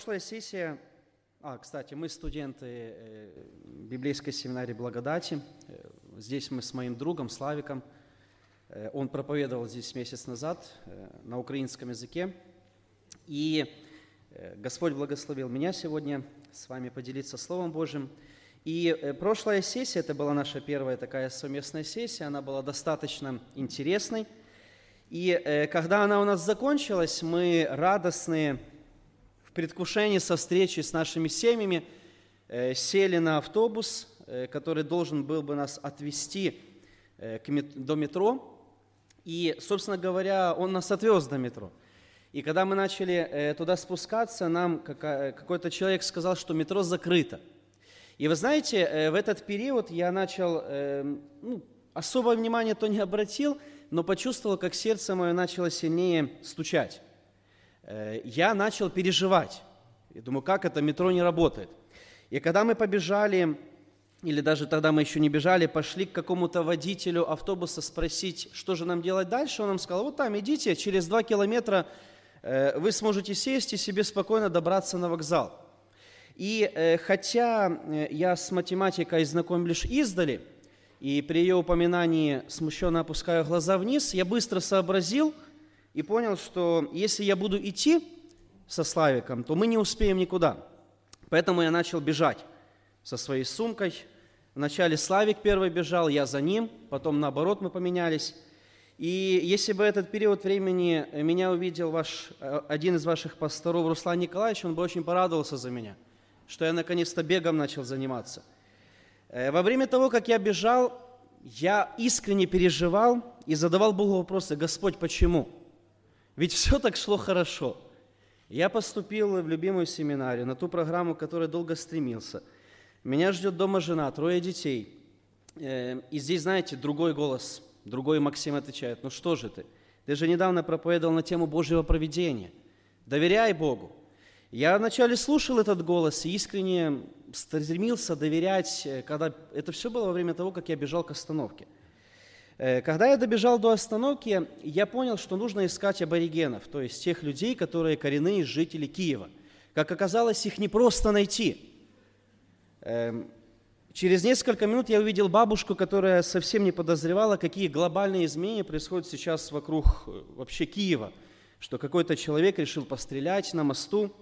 Прошлая сессия, а, кстати, мы студенты э, библейской семинарии благодати. Э, здесь мы с моим другом Славиком. Э, он проповедовал здесь месяц назад на украинском языке. И Господь благословил меня сегодня с вами поделиться Словом Божьим. И прошлая сессия, это была наша первая такая совместная сессия, она была достаточно интересной – и когда она у нас закончилась, мы радостные, предвкушении со встречи с нашими семьями, э, сели на автобус, э, который должен был бы нас отвезти мет- до метро. И, собственно говоря, он нас отвез до метро. И когда мы начали туда спускаться, нам какой-то человек сказал, что метро закрыто. И вы знаете, в этот период я начал, ну, особое внимание то не обратил, но почувствовал, как сердце мое начало сильнее стучать. Э, я начал переживать. Я думаю, как это, метро не работает. И когда мы побежали, или даже тогда мы еще не бежали, пошли к какому-то водителю автобуса спросить, что же нам делать дальше, он нам сказал, вот там идите, через два километра э, вы сможете сесть и себе спокойно добраться на вокзал. И э, хотя я с математикой знаком лишь издали, и при ее упоминании смущенно опускаю глаза вниз, я быстро сообразил и понял, что если я буду идти со Славиком, то мы не успеем никуда. Поэтому я начал бежать со своей сумкой. Вначале Славик первый бежал, я за ним, потом наоборот мы поменялись. И если бы этот период времени меня увидел ваш, один из ваших пасторов, Руслан Николаевич, он бы очень порадовался за меня, что я наконец-то бегом начал заниматься – Э, во время того, как я бежал, я искренне переживал и задавал Богу вопросы, Господь, почему? Ведь все так шло хорошо. Я поступил в любимую семинарию, на ту программу, к которой долго стремился. Меня ждет дома жена, трое детей. Э, и здесь, знаете, другой голос, другой Максим отвечает, ну что же ты? Ты же недавно проповедовал на тему Божьего проведения. Доверяй Богу. Я вначале слушал этот голос и искренне стремился доверять, э, когда это все было во время того, как я бежал к остановке. Э, когда я добежал до остановки, я понял, что нужно искать аборигенов, то есть тех людей, которые коренные жители Киева. Как оказалось, их не просто найти. Эм, через несколько минут я увидел бабушку, которая совсем не подозревала, какие глобальные изменения происходят сейчас вокруг э, вообще Киева, что какой-то человек решил пострелять на мосту,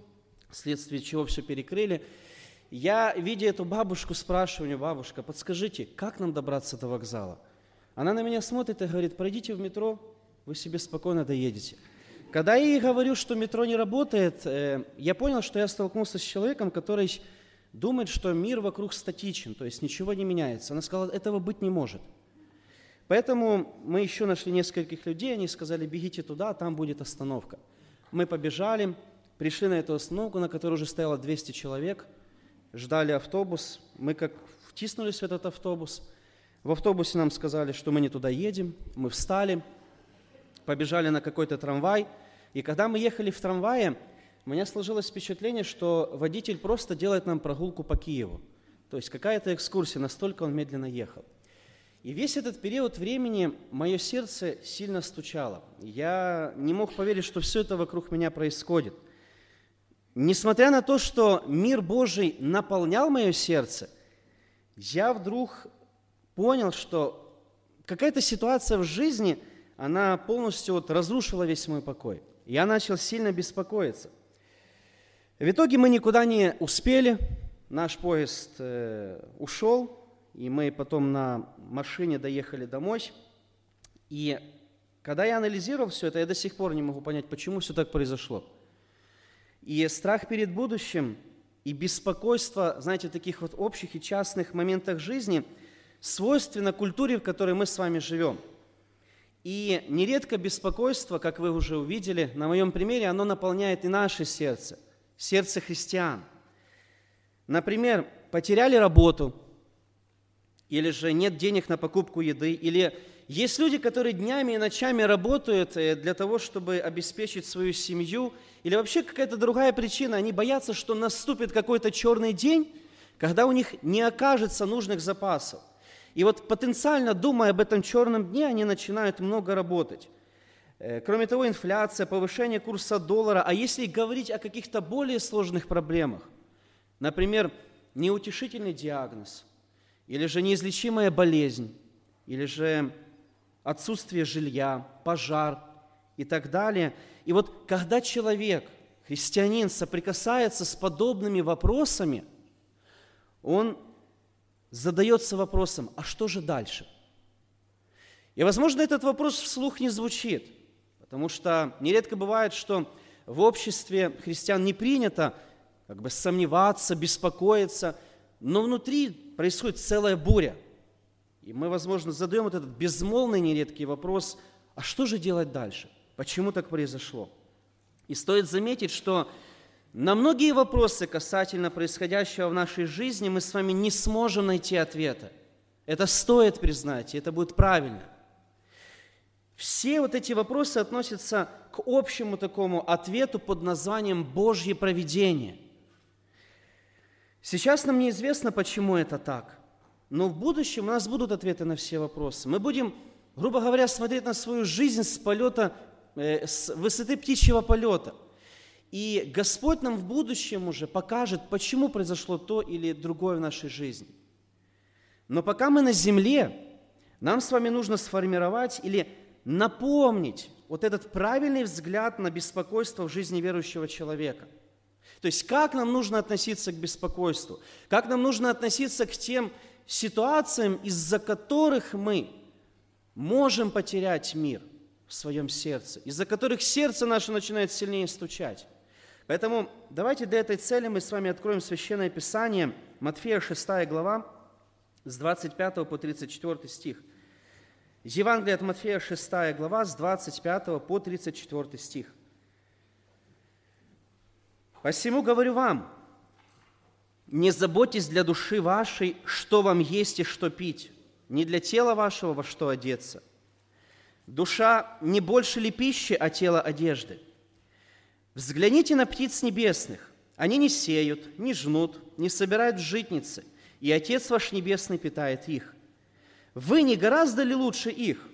вследствие чего все перекрыли. Я, видя эту бабушку, спрашиваю бабушка, подскажите, как нам добраться до вокзала? Она на меня смотрит и говорит, пройдите в метро, вы себе спокойно доедете. Когда я ей говорю, что метро не работает, э, я понял, что я столкнулся с человеком, который думает, что мир вокруг статичен, то есть ничего не меняется. Она сказала, этого быть не может. Поэтому мы еще нашли нескольких людей, они сказали, бегите туда, там будет остановка. Мы побежали, Пришли на эту остановку, на которой уже стояло 200 человек, ждали автобус. Мы как втиснулись в этот автобус. В автобусе нам сказали, что мы не туда едем. Мы встали, побежали на какой-то трамвай. И когда мы ехали в трамвае, у меня сложилось впечатление, что водитель просто делает нам прогулку по Киеву. То есть какая-то экскурсия, настолько он медленно ехал. И весь этот период времени мое сердце сильно стучало. Я не мог поверить, что все это вокруг меня происходит – Несмотря на то, что мир Божий наполнял мое сердце, я вдруг понял, что какая-то ситуация в жизни, она полностью вот разрушила весь мой покой. Я начал сильно беспокоиться. В итоге мы никуда не успели, наш поезд э, ушел, и мы потом на машине доехали домой. И когда я анализировал все это, я до сих пор не могу понять, почему все так произошло. И страх перед будущим и беспокойство, знаете, таких вот общих и частных моментах жизни свойственно культуре, в которой мы с вами живем. И нередко беспокойство, как вы уже увидели на моем примере, оно наполняет и наше сердце, сердце христиан. Например, потеряли работу, или же нет денег на покупку еды, или есть люди, которые днями и ночами работают э, для того, чтобы обеспечить свою семью, или вообще какая-то другая причина. Они боятся, что наступит какой-то черный день, когда у них не окажется нужных запасов. И вот потенциально, думая об этом черном дне, они начинают много работать. Э, кроме того, инфляция, повышение курса доллара. А если говорить о каких-то более сложных проблемах, например, неутешительный диагноз, или же неизлечимая болезнь, или же отсутствие жилья, пожар и так далее. И вот когда человек, христианин, соприкасается с подобными вопросами, он задается вопросом, а что же дальше? И, возможно, этот вопрос вслух не звучит, потому что нередко бывает, что в обществе христиан не принято как бы сомневаться, беспокоиться, но внутри происходит целая буря. И мы, возможно, задаем вот этот безмолвный нередкий вопрос, а что же делать дальше? Почему так произошло? И стоит заметить, что на многие вопросы касательно происходящего в нашей жизни мы с вами не сможем найти ответа. Это стоит признать, и это будет правильно. Все вот эти вопросы относятся к общему такому ответу под названием «Божье провидение». Сейчас нам неизвестно, почему это так, но в будущем у нас будут ответы на все вопросы. Мы будем, грубо говоря, смотреть на свою жизнь с полета Э, с высоты птичьего полета. И Господь нам в будущем уже покажет, почему произошло то или другое в нашей жизни. Но пока мы на земле, нам с вами нужно сформировать или напомнить вот этот правильный взгляд на беспокойство в жизни верующего человека. То есть как нам нужно относиться к беспокойству, как нам нужно относиться к тем ситуациям, из-за которых мы можем потерять мир – в своем сердце, из-за которых сердце наше начинает сильнее стучать. Поэтому давайте для этой цели мы с вами откроем Священное Писание, Матфея 6 глава, с 25 по 34 стих. Евангелие от Матфея 6 глава, с 25 по 34 стих. «Посему говорю вам, не заботьтесь для души вашей, что вам есть и что пить, не для тела вашего, во что одеться. Душа не больше ли пищи, а тело одежды? Взгляните на птиц небесных. Они не сеют, не жнут, не собирают житницы, и Отец ваш Небесный питает их. Вы не гораздо ли лучше их?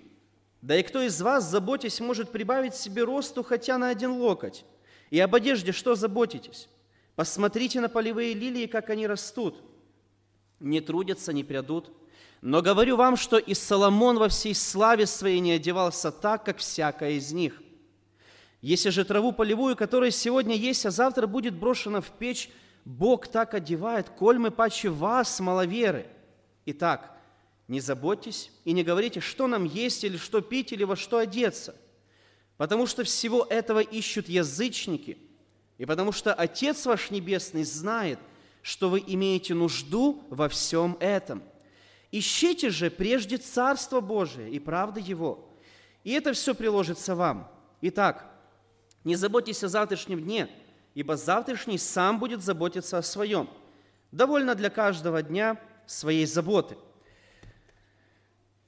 Да и кто из вас, заботясь, может прибавить себе росту хотя на один локоть? И об одежде что заботитесь? Посмотрите на полевые лилии, как они растут. Не трудятся, не прядут – но говорю вам, что и Соломон во всей славе своей не одевался так, как всякая из них. Если же траву полевую, которая сегодня есть, а завтра будет брошена в печь, Бог так одевает, коль мы паче вас, маловеры. Итак, не заботьтесь и не говорите, что нам есть или что пить или во что одеться, потому что всего этого ищут язычники, и потому что Отец ваш Небесный знает, что вы имеете нужду во всем этом – Ищите же прежде Царство Божие и правды Его, и это все приложится вам. Итак, не заботьтесь о завтрашнем дне, ибо завтрашний сам будет заботиться о своем. Довольно для каждого дня своей заботы.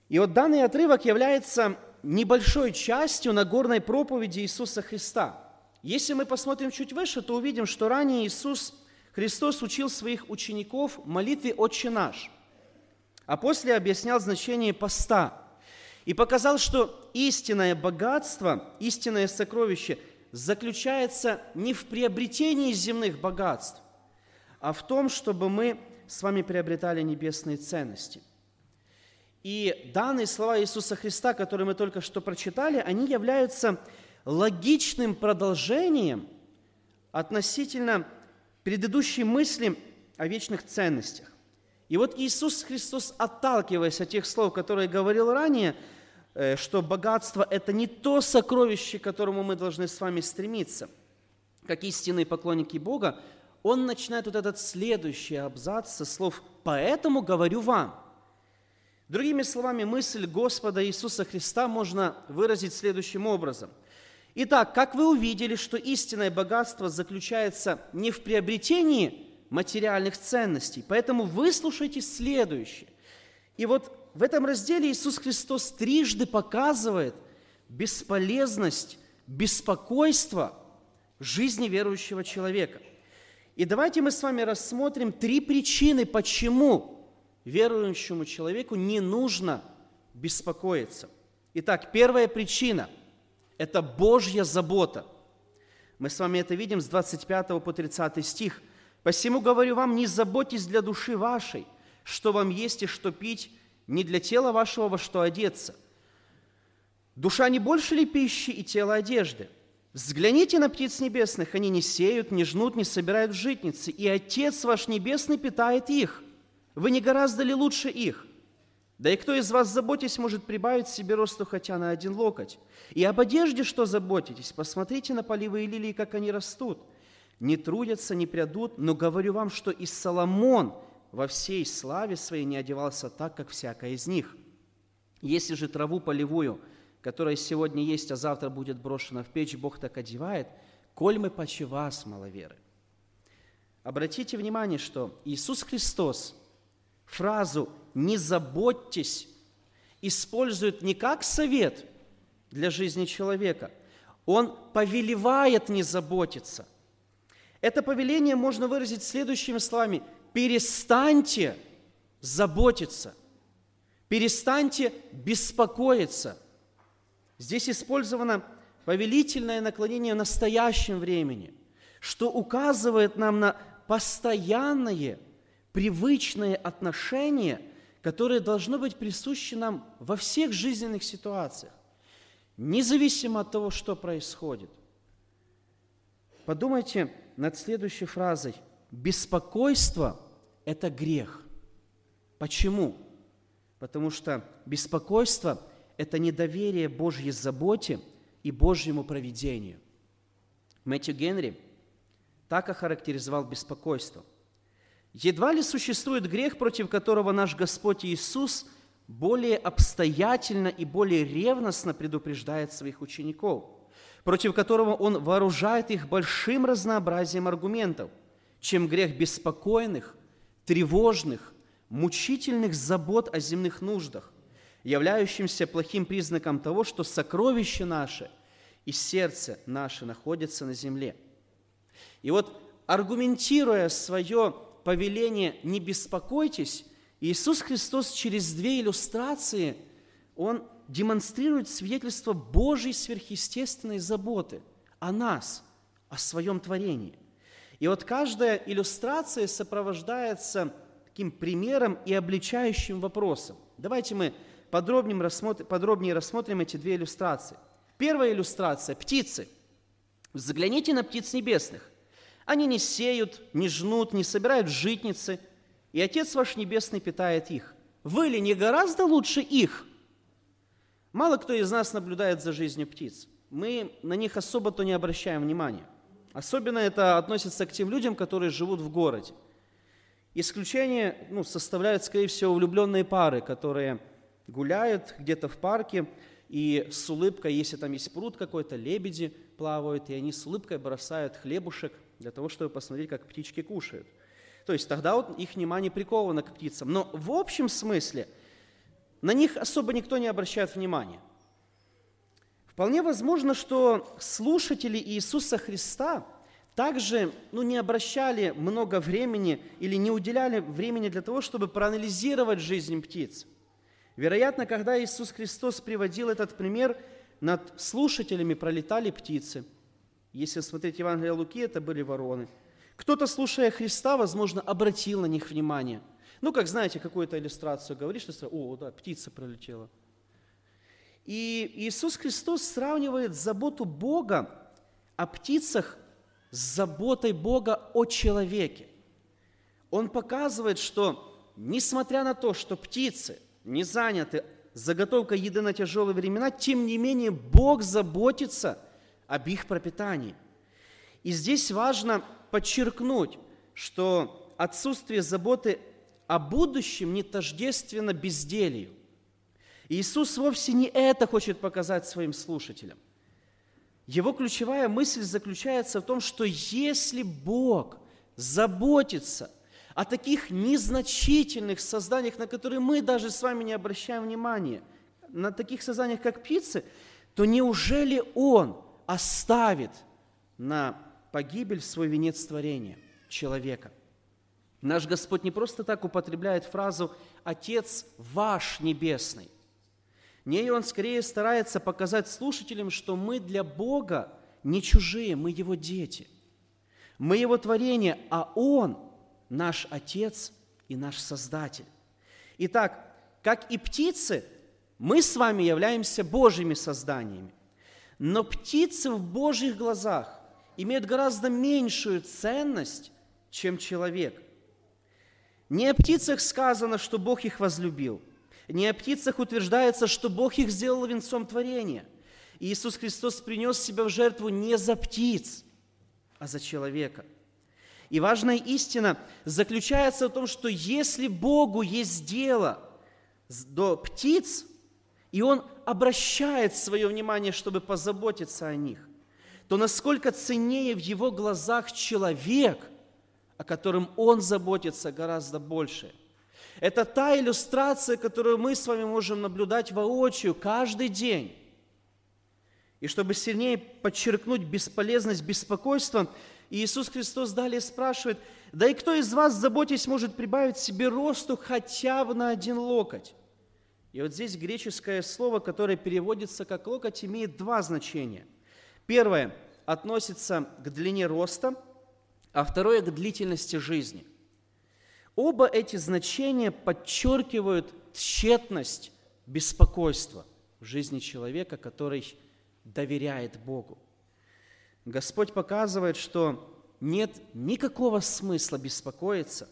И вот данный отрывок является небольшой частью Нагорной проповеди Иисуса Христа. Если мы посмотрим чуть выше, то увидим, что ранее Иисус Христос учил своих учеников молитве «Отче наш». А после объяснял значение поста и показал, что истинное богатство, истинное сокровище заключается не в приобретении земных богатств, а в том, чтобы мы с вами приобретали небесные ценности. И данные слова Иисуса Христа, которые мы только что прочитали, они являются логичным продолжением относительно предыдущей мысли о вечных ценностях. И вот Иисус Христос, отталкиваясь от тех слов, которые говорил ранее, что богатство – это не то сокровище, к которому мы должны с вами стремиться, как истинные поклонники Бога, он начинает вот этот следующий абзац со слов «поэтому говорю вам». Другими словами, мысль Господа Иисуса Христа можно выразить следующим образом. Итак, как вы увидели, что истинное богатство заключается не в приобретении материальных ценностей. Поэтому выслушайте следующее. И вот в этом разделе Иисус Христос трижды показывает бесполезность, беспокойство жизни верующего человека. И давайте мы с вами рассмотрим три причины, почему верующему человеку не нужно беспокоиться. Итак, первая причина Это Божья забота. Мы с вами это видим с 25 по 30 стих. «Посему говорю вам, не заботьтесь для души вашей, что вам есть и что пить, не для тела вашего во что одеться. Душа не больше ли пищи и тело одежды? Взгляните на птиц небесных, они не сеют, не жнут, не собирают житницы, и Отец ваш Небесный питает их. Вы не гораздо ли лучше их? Да и кто из вас, заботясь, может прибавить себе росту хотя на один локоть? И об одежде что заботитесь? Посмотрите на поливые лилии, как они растут. Не трудятся, не прядут, но говорю вам, что и Соломон во всей славе своей не одевался так, как всякая из них. Если же траву полевую – которая сегодня есть, а завтра будет брошена в печь, Бог так одевает, коль мы паче вас, маловеры. Обратите внимание, что Иисус Христос фразу «не заботьтесь» использует не как совет для жизни человека, Он повелевает не заботиться. Это повеление можно выразить следующими словами «перестаньте заботиться», «перестаньте беспокоиться», Здесь использовано повелительное наклонение в настоящем времени, что указывает нам на постоянное, привычное отношение, которое должно быть присуще нам во всех жизненных ситуациях, независимо от того, что происходит. Подумайте над следующей фразой. Беспокойство – это грех. Почему? Потому что беспокойство – это недоверие Божьей заботе и Божьему проведению. Мэтью Генри так охарактеризовал беспокойство. Едва ли существует грех, против которого наш Господь Иисус более обстоятельно и более ревностно предупреждает своих учеников, против которого Он вооружает их большим разнообразием аргументов, чем грех беспокойных, тревожных, мучительных забот о земных нуждах, являющимся плохим признаком того, что сокровище наше и сердце наше находятся на земле. И вот аргументируя свое повеление «не беспокойтесь», Иисус Христос через две иллюстрации, Он демонстрирует свидетельство Божьей сверхъестественной заботы о нас, о своем творении. И вот каждая иллюстрация сопровождается таким примером и обличающим вопросом. Давайте мы подробнее рассмотрим, подробнее рассмотрим эти две иллюстрации. Первая иллюстрация – птицы. Взгляните на птиц небесных. Они не сеют, не жнут, не собирают житницы, и Отец ваш Небесный питает их. Вы ли не гораздо лучше их? Мало кто из нас наблюдает за жизнью птиц. Мы на них особо-то не обращаем внимания. Особенно это относится к тем людям, которые живут в городе. Исключение ну, составляют, скорее всего, влюбленные пары, которые гуляют где-то в парке, и с улыбкой, если там есть пруд какой-то, лебеди плавают, и они с улыбкой бросают хлебушек для того, чтобы посмотреть, как птички кушают. То есть тогда вот их внимание приковано к птицам. Но в общем смысле на них особо никто не обращает внимания. Вполне возможно, что слушатели Иисуса Христа также ну, не обращали много времени или не уделяли времени для того, чтобы проанализировать жизнь птиц – Вероятно, когда Иисус Христос приводил этот пример, над слушателями пролетали птицы. Если смотреть Евангелие Луки, это были вороны. Кто-то, слушая Христа, возможно, обратил на них внимание. Ну, как знаете, какую-то иллюстрацию говоришь, что о, да, птица пролетела. И Иисус Христос сравнивает заботу Бога о птицах с заботой Бога о человеке. Он показывает, что несмотря на то, что птицы не заняты заготовкой еды на тяжелые времена, тем не менее Бог заботится об их пропитании. И здесь важно подчеркнуть, что отсутствие заботы о будущем не тождественно безделию. Иисус вовсе не это хочет показать своим слушателям. Его ключевая мысль заключается в том, что если Бог заботится о таких незначительных созданиях, на которые мы даже с вами не обращаем внимания, на таких созданиях, как птицы, то неужели Он оставит на погибель свой венец творения, человека? Наш Господь не просто так употребляет фразу «Отец ваш небесный». Не, он скорее старается показать слушателям, что мы для Бога не чужие, мы Его дети. Мы Его творение, а Он наш Отец и наш Создатель. Итак, как и птицы, мы с вами являемся Божьими созданиями. Но птицы в Божьих глазах имеют гораздо меньшую ценность, чем человек. Не о птицах сказано, что Бог их возлюбил – не о птицах утверждается, что Бог их сделал венцом творения. Иисус Христос принес себя в жертву не за птиц, а за человека. И важная истина заключается в том, что если Богу есть дело до птиц, и Он обращает свое внимание, чтобы позаботиться о них, то насколько ценнее в Его глазах человек, о котором Он заботится гораздо больше – это та иллюстрация, которую мы с вами можем наблюдать воочию каждый день. И чтобы сильнее подчеркнуть бесполезность беспокойства, Иисус Христос далее спрашивает, да и кто из вас, заботясь, может прибавить себе росту хотя бы на один локоть? И вот здесь греческое слово, которое переводится как локоть, имеет два значения. Первое относится к длине роста, а второе к длительности жизни – Оба эти значения подчеркивают тщетность беспокойства в жизни человека, который доверяет Богу. Господь показывает, что нет никакого смысла беспокоиться,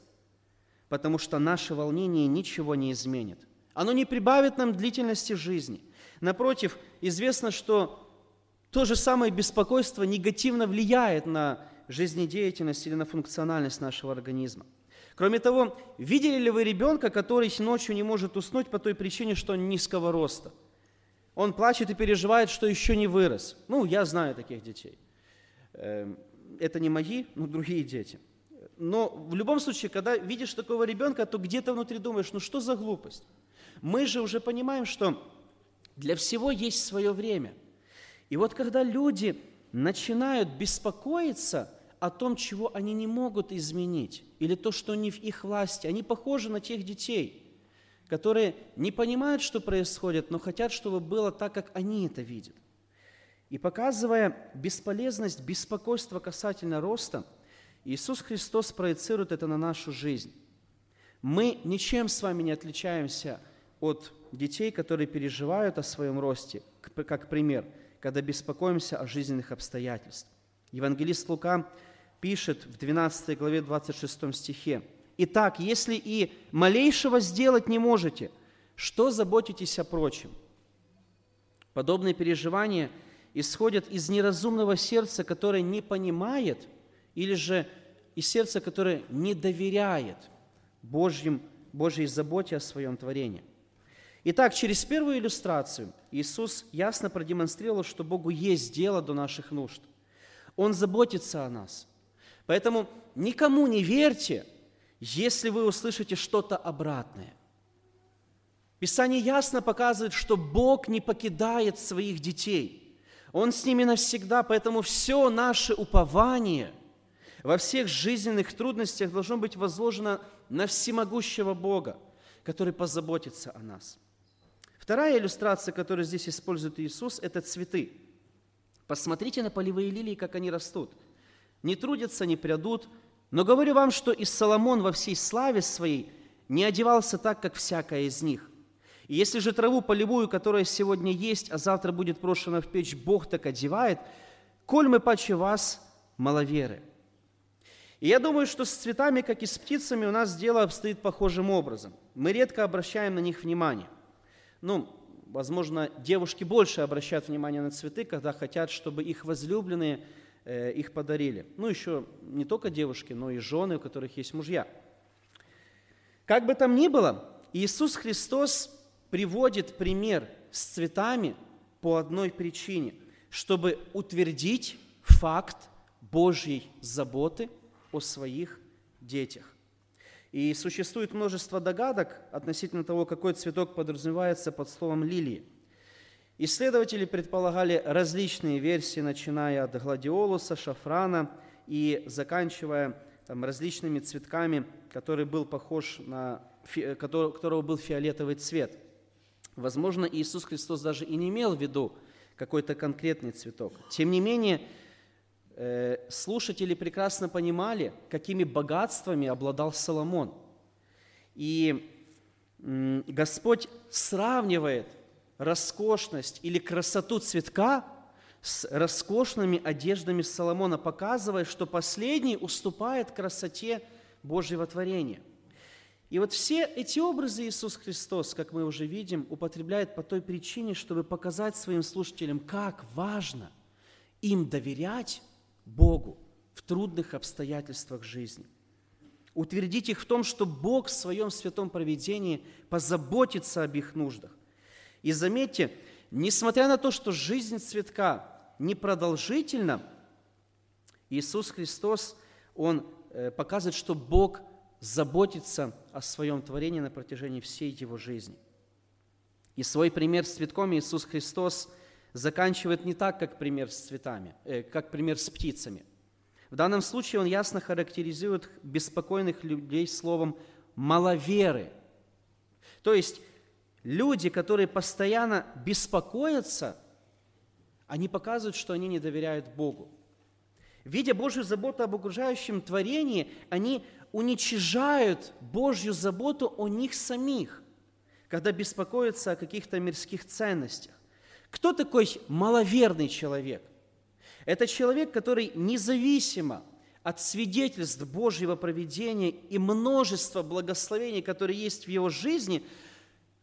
потому что наше волнение ничего не изменит. Оно не прибавит нам длительности жизни. Напротив, известно, что то же самое беспокойство негативно влияет на жизнедеятельность или на функциональность нашего организма. Кроме того, видели ли вы ребенка, который ночью не может уснуть по той причине, что он низкого роста? Он плачет и переживает, что еще не вырос. Ну, я знаю таких детей. Эм, это не мои, но другие дети. Но в любом случае, когда видишь такого ребенка, то где-то внутри думаешь, ну что за глупость? Мы же уже понимаем, что для всего есть свое время. И вот когда люди начинают беспокоиться – о том, чего они не могут изменить, или то, что не в их власти. Они похожи на тех детей, которые не понимают, что происходит, но хотят, чтобы было так, как они это видят. И показывая бесполезность беспокойства касательно роста, Иисус Христос проецирует это на нашу жизнь. Мы ничем с вами не отличаемся от детей, которые переживают о своем росте, как пример, когда беспокоимся о жизненных обстоятельствах. Евангелист Лука пишет в 12 главе 26 стихе, «Итак, если и малейшего сделать не можете, что заботитесь о прочем?» Подобные переживания исходят из неразумного сердца, которое не понимает, или же из сердца, которое не доверяет Божьим, Божьей заботе о своем творении. Итак, через первую иллюстрацию Иисус ясно продемонстрировал, что Богу есть дело до наших нужд. Он заботится о нас – Поэтому никому не верьте, если вы услышите что-то обратное. Писание ясно показывает, что Бог не покидает своих детей. Он с ними навсегда, поэтому все наше упование во всех жизненных трудностях должно быть возложено на всемогущего Бога, который позаботится о нас. Вторая иллюстрация, которую здесь использует Иисус, это цветы. Посмотрите на полевые лилии, как они растут – не трудятся, не прядут. Но говорю вам, что и Соломон во всей славе своей не одевался так, как всякая из них. И если же траву полевую, которая сегодня есть, а завтра будет брошена в печь, Бог так одевает, коль мы паче вас маловеры. И я думаю, что с цветами, как и с птицами, у нас дело обстоит похожим образом. Мы редко обращаем на них внимание. Ну, возможно, девушки больше обращают внимание на цветы, когда хотят, чтобы их возлюбленные – их подарили. Ну, еще не только девушки, но и жены, у которых есть мужья. Как бы там ни было, Иисус Христос приводит пример с цветами по одной причине, чтобы утвердить факт Божьей заботы о своих детях. И существует множество догадок относительно того, какой цветок подразумевается под словом лилии – Исследователи предполагали различные версии, начиная от гладиолуса, шафрана и заканчивая там, различными цветками, который был похож на, которого был фиолетовый цвет. Возможно, Иисус Христос даже и не имел в виду какой-то конкретный цветок. Тем не менее, э, слушатели прекрасно понимали, какими богатствами обладал Соломон. И Господь сравнивает роскошность или красоту цветка с роскошными одеждами Соломона, показывая, что последний уступает красоте Божьего творения. И вот все эти образы Иисус Христос, как мы уже видим, употребляет по той причине, чтобы показать своим слушателям, как важно им доверять Богу в трудных обстоятельствах жизни. Утвердить их в том, что Бог в своем святом проведении позаботится об их нуждах. И заметьте, несмотря на то, что жизнь цветка непродолжительна, Иисус Христос, Он э, показывает, что Бог заботится о своем творении на протяжении всей Его жизни. И свой пример с цветком Иисус Христос заканчивает не так, как пример с цветами, э, как пример с птицами. В данном случае он ясно характеризует беспокойных людей словом «маловеры». То есть люди, которые постоянно беспокоятся, они показывают, что они не доверяют Богу. Видя Божью заботу об окружающем творении, они уничижают Божью заботу о них самих, когда беспокоятся о каких-то мирских ценностях. Кто такой маловерный человек? Это человек, который независимо от свидетельств Божьего проведения и множества благословений, которые есть в его жизни –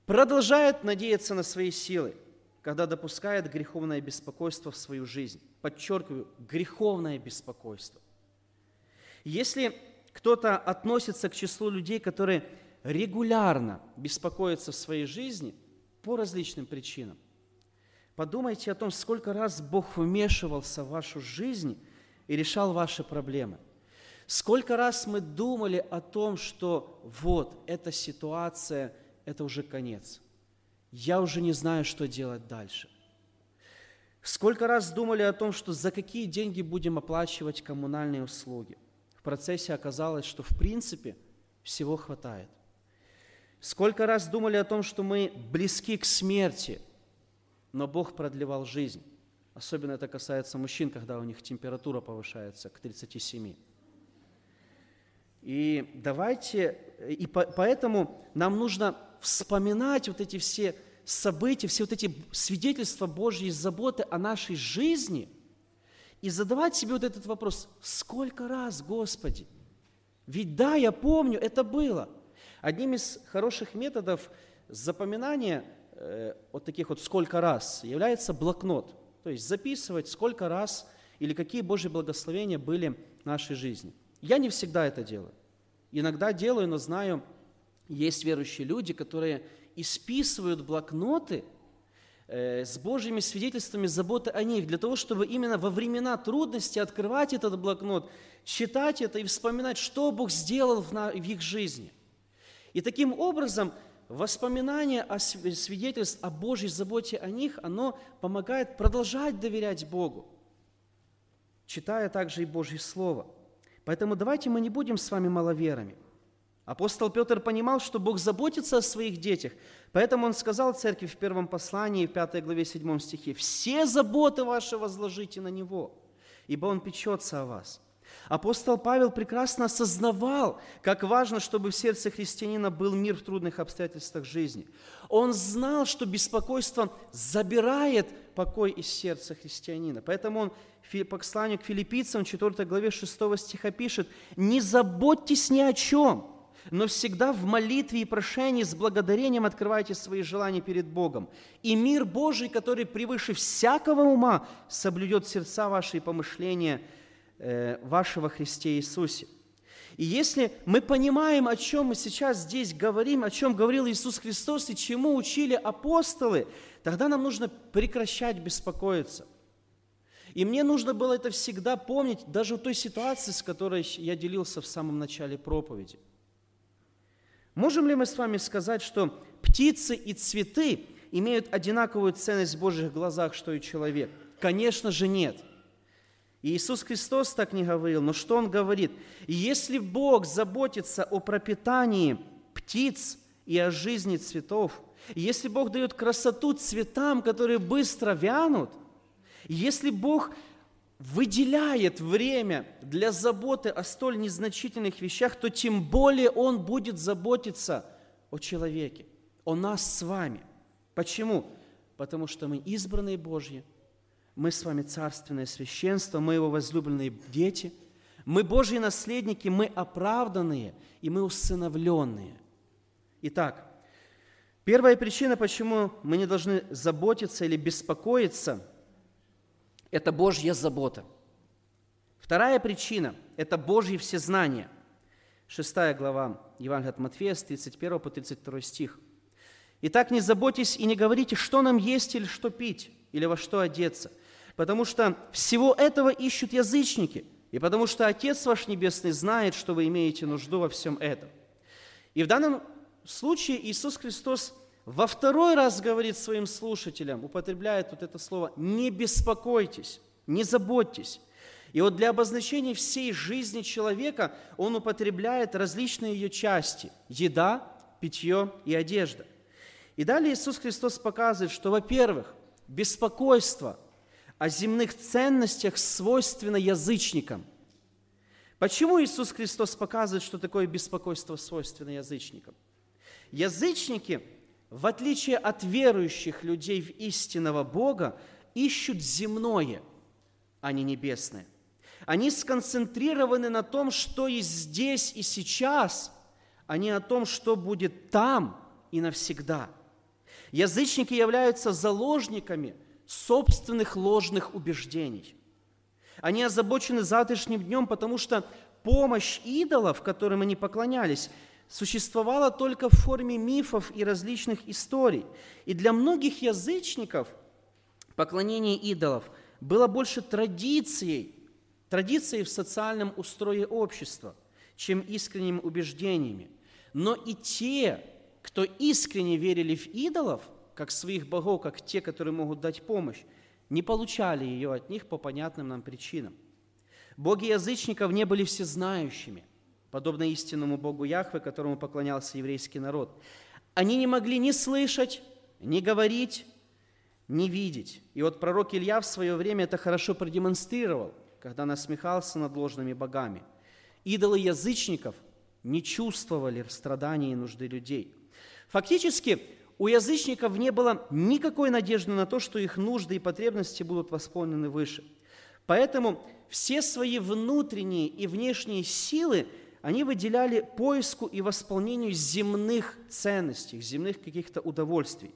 продолжает надеяться на свои силы, когда допускает греховное беспокойство в свою жизнь. Подчеркиваю, греховное беспокойство. Если кто-то относится к числу людей, которые регулярно беспокоятся в своей жизни по различным причинам, подумайте о том, сколько раз Бог вмешивался в вашу жизнь и решал ваши проблемы. Сколько раз мы думали о том, что вот эта ситуация – это уже конец. Я уже не знаю, что делать дальше. Сколько раз думали о том, что за какие деньги будем оплачивать коммунальные услуги. В процессе оказалось, что в принципе всего хватает. Сколько раз думали о том, что мы близки к смерти, но Бог продлевал жизнь. Особенно это касается мужчин, когда у них температура повышается к 37. И давайте, и по, поэтому нам нужно вспоминать вот эти все события, все вот эти свидетельства Божьей заботы о нашей жизни и задавать себе вот этот вопрос, сколько раз, Господи? Ведь да, я помню, это было. Одним из хороших методов запоминания э, вот таких вот сколько раз является блокнот. То есть записывать, сколько раз или какие Божьи благословения были в нашей жизни. Я не всегда это делаю. Иногда делаю, но знаю, есть верующие люди, которые исписывают блокноты э, с Божьими свидетельствами заботы о них, для того, чтобы именно во времена трудности открывать этот блокнот, читать это и вспоминать, что Бог сделал в, в их жизни. И таким образом воспоминание о свидетельств о Божьей заботе о них, оно помогает продолжать доверять Богу, читая также и Божье Слово. Поэтому давайте мы не будем с вами маловерами – Апостол Петр понимал, что Бог заботится о своих детях, поэтому он сказал церкви в первом послании, в 5 главе 7 стихе, «Все заботы ваши возложите на Него, ибо Он печется о вас». Апостол Павел прекрасно осознавал, как важно, чтобы в сердце христианина был мир в трудных обстоятельствах жизни. Он знал, что беспокойство забирает покой из сердца христианина. Поэтому он по посланию к филиппийцам, 4 главе 6 стиха пишет, «Не заботьтесь ни о чем, но всегда в молитве и прошении с благодарением открывайте свои желания перед Богом. И мир Божий, который превыше всякого ума, соблюдет сердца ваши и помышления э, вашего Христе Иисусе. И если мы понимаем, о чем мы сейчас здесь говорим, о чем говорил Иисус Христос и чему учили апостолы, тогда нам нужно прекращать беспокоиться. И мне нужно было это всегда помнить, даже в той ситуации, с которой я делился в самом начале проповеди – Можем ли мы с вами сказать, что птицы и цветы имеют одинаковую ценность в Божьих глазах, что и человек? Конечно же нет. И Иисус Христос так не говорил, но что Он говорит? Если Бог заботится о пропитании птиц и о жизни цветов, если Бог дает красоту цветам, которые быстро вянут, если Бог выделяет время для заботы о столь незначительных вещах, то тем более Он будет заботиться о человеке, о нас с вами. Почему? Потому что мы избранные Божьи, мы с вами царственное священство, мы Его возлюбленные дети, мы Божьи наследники, мы оправданные и мы усыновленные. Итак, первая причина, почему мы не должны заботиться или беспокоиться, это Божья забота. Вторая причина – это Божье всезнание. Шестая глава Евангелия от Матфея с 31 по 32 стих. «Итак, не заботьтесь и не говорите, что нам есть или что пить, или во что одеться, потому что всего этого ищут язычники, и потому что Отец ваш Небесный знает, что вы имеете нужду во всем этом». И в данном случае Иисус Христос во второй раз говорит своим слушателям, употребляет вот это слово «не беспокойтесь, не заботьтесь». И вот для обозначения всей жизни человека он употребляет различные ее части – еда, питье и одежда. И далее Иисус Христос показывает, что, во-первых, беспокойство о земных ценностях свойственно язычникам. Почему Иисус Христос показывает, что такое беспокойство свойственно язычникам? Язычники, в отличие от верующих людей в истинного Бога, ищут земное, а не небесное. Они сконцентрированы на том, что есть здесь и сейчас, а не о том, что будет там и навсегда – Язычники являются заложниками собственных ложных убеждений. Они озабочены завтрашним днем, потому что помощь идолов, которым они поклонялись, существовала только в форме мифов и различных историй. И для многих язычников поклонение идолов было больше традицией, традицией в социальном устрое общества, чем искренними убеждениями. Но и те, кто искренне верили в идолов, как своих богов, как те, которые могут дать помощь, не получали ее от них по понятным нам причинам. Боги язычников не были всезнающими, подобно истинному Богу Яхве, которому поклонялся еврейский народ. Они не могли ни слышать, ни говорить, ни видеть. И вот пророк Илья в свое время это хорошо продемонстрировал, когда насмехался над ложными богами. Идолы язычников не чувствовали страданий и нужды людей – Фактически, у язычников не было никакой надежды на то, что их нужды и потребности будут восполнены выше. Поэтому все свои внутренние и внешние силы они выделяли поиску и восполнению земных ценностей, земных каких-то удовольствий.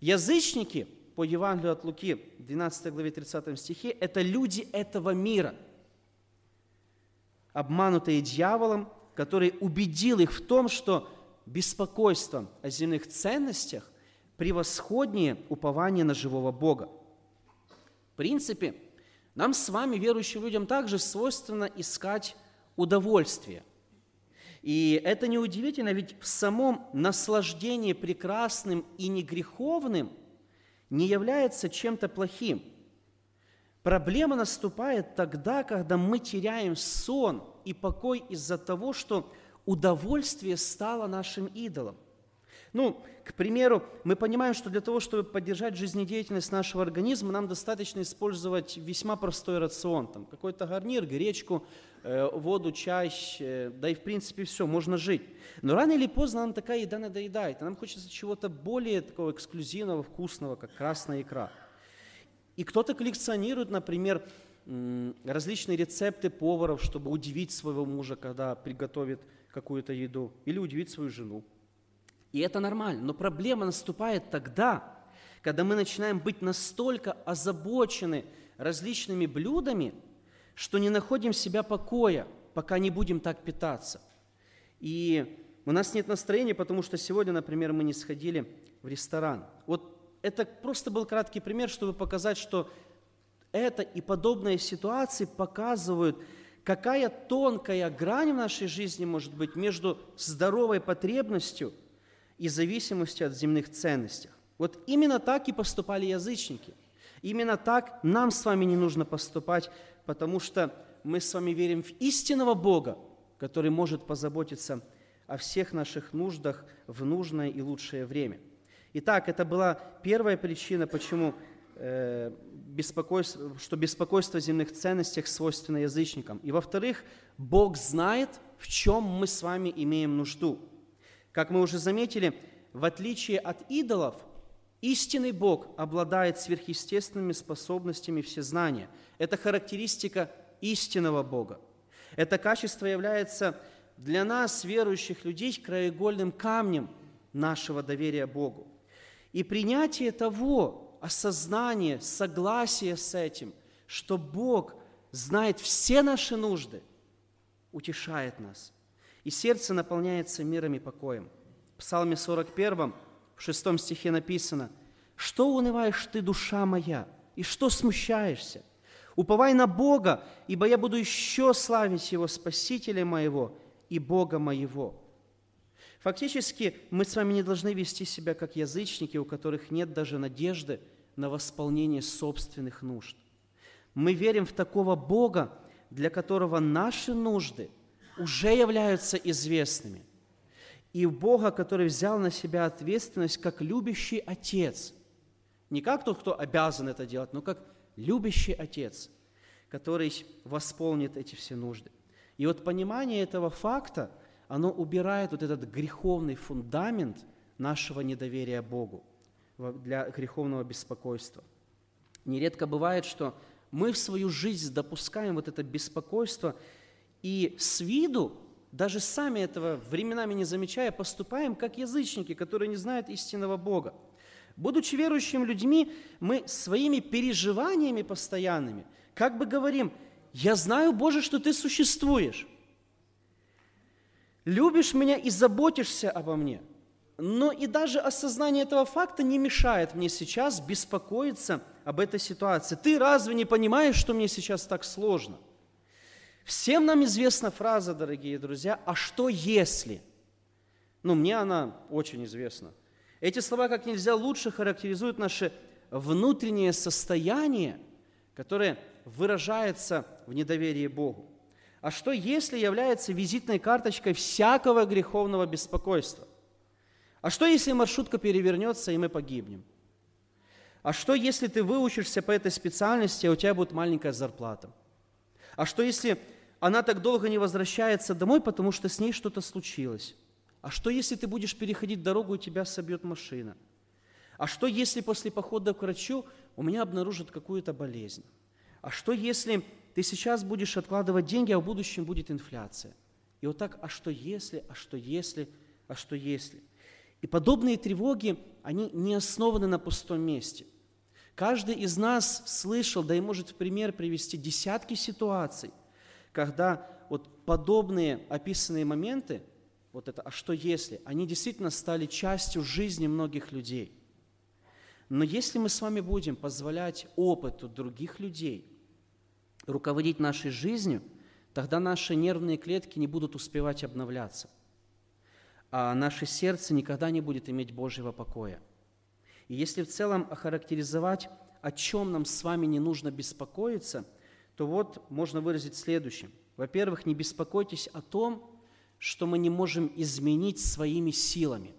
Язычники, по Евангелию от Луки, 12 главе 30 стихе, это люди этого мира, обманутые дьяволом, который убедил их в том, что беспокойство о земных ценностях превосходнее упования на живого Бога. В принципе, нам с вами, верующим людям, также свойственно искать удовольствие. И это неудивительно, ведь в самом наслаждении прекрасным и негреховным не является чем-то плохим. Проблема наступает тогда, когда мы теряем сон и покой из-за того, что удовольствие стало нашим идолом. Ну, к примеру, мы понимаем, что для того, чтобы поддержать жизнедеятельность нашего организма, нам достаточно использовать весьма простой рацион. Там какой-то гарнир, гречку, э, воду, чай, э, да и в принципе все, можно жить. Но рано или поздно нам такая еда надоедает, и нам хочется чего-то более такого эксклюзивного, вкусного, как красная икра. И кто-то коллекционирует, например, различные рецепты поваров, чтобы удивить своего мужа, когда приготовит какую-то еду или удивить свою жену. И это нормально. Но проблема наступает тогда, когда мы начинаем быть настолько озабочены различными блюдами, что не находим себя покоя, пока не будем так питаться. И у нас нет настроения, потому что сегодня, например, мы не сходили в ресторан. Вот это просто был краткий пример, чтобы показать, что это и подобные ситуации показывают, какая тонкая грань в нашей жизни может быть между здоровой потребностью и зависимостью от земных ценностей. Вот именно так и поступали язычники. Именно так нам с вами не нужно поступать, потому что мы с вами верим в истинного Бога, который может позаботиться о всех наших нуждах в нужное и лучшее время. Итак, это была первая причина, почему э, беспокойство, что беспокойство о земных ценностях свойственно язычникам. И во-вторых, Бог знает, в чем мы с вами имеем нужду. Как мы уже заметили, в отличие от идолов, истинный Бог обладает сверхъестественными способностями всезнания. Это характеристика истинного Бога. Это качество является для нас, верующих людей, краеугольным камнем нашего доверия Богу. И принятие того, осознание, согласие с этим, что Бог знает все наши нужды, утешает нас. И сердце наполняется миром и покоем. В Псалме 41, в 6 стихе написано, «Что унываешь ты, душа моя, и что смущаешься? Уповай на Бога, ибо я буду еще славить Его, Спасителя моего и Бога моего». Фактически мы с вами не должны вести себя как язычники, у которых нет даже надежды на восполнение собственных нужд. Мы верим в такого Бога, для которого наши нужды уже являются известными. И Бога, который взял на себя ответственность как любящий Отец. Не как тот, кто обязан это делать, но как любящий Отец, который восполнит эти все нужды. И вот понимание этого факта – оно убирает вот этот греховный фундамент нашего недоверия Богу, для греховного беспокойства. Нередко бывает, что мы в свою жизнь допускаем вот это беспокойство, и с виду, даже сами этого временами не замечая, поступаем как язычники, которые не знают истинного Бога. Будучи верующими людьми, мы своими переживаниями постоянными как бы говорим, я знаю, Боже, что Ты существуешь любишь меня и заботишься обо мне. Но и даже осознание этого факта не мешает мне сейчас беспокоиться об этой ситуации. Ты разве не понимаешь, что мне сейчас так сложно? Всем нам известна фраза, дорогие друзья, «а что если?» Ну, мне она очень известна. Эти слова как нельзя лучше характеризуют наше внутреннее состояние, которое выражается в недоверии Богу. А что, если является визитной карточкой всякого греховного беспокойства? А что, если маршрутка перевернется, и мы погибнем? А что, если ты выучишься по этой специальности, а у тебя будет маленькая зарплата? А что, если она так долго не возвращается домой, потому что с ней что-то случилось? А что, если ты будешь переходить дорогу, и тебя собьет машина? А что, если после похода к врачу у меня обнаружат какую-то болезнь? А что, если ты сейчас будешь откладывать деньги, а в будущем будет инфляция. И вот так, а что если, а что если, а что если? И подобные тревоги, они не основаны на пустом месте. Каждый из нас слышал, да и может в пример привести десятки ситуаций, когда вот подобные описанные моменты, вот это «а что если?», они действительно стали частью жизни многих людей. Но если мы с вами будем позволять опыту других людей – руководить нашей жизнью, тогда наши нервные клетки не будут успевать обновляться, а наше сердце никогда не будет иметь Божьего покоя. И если в целом охарактеризовать, о чем нам с вами не нужно беспокоиться, то вот можно выразить следующее. Во-первых, не беспокойтесь о том, что мы не можем изменить своими силами.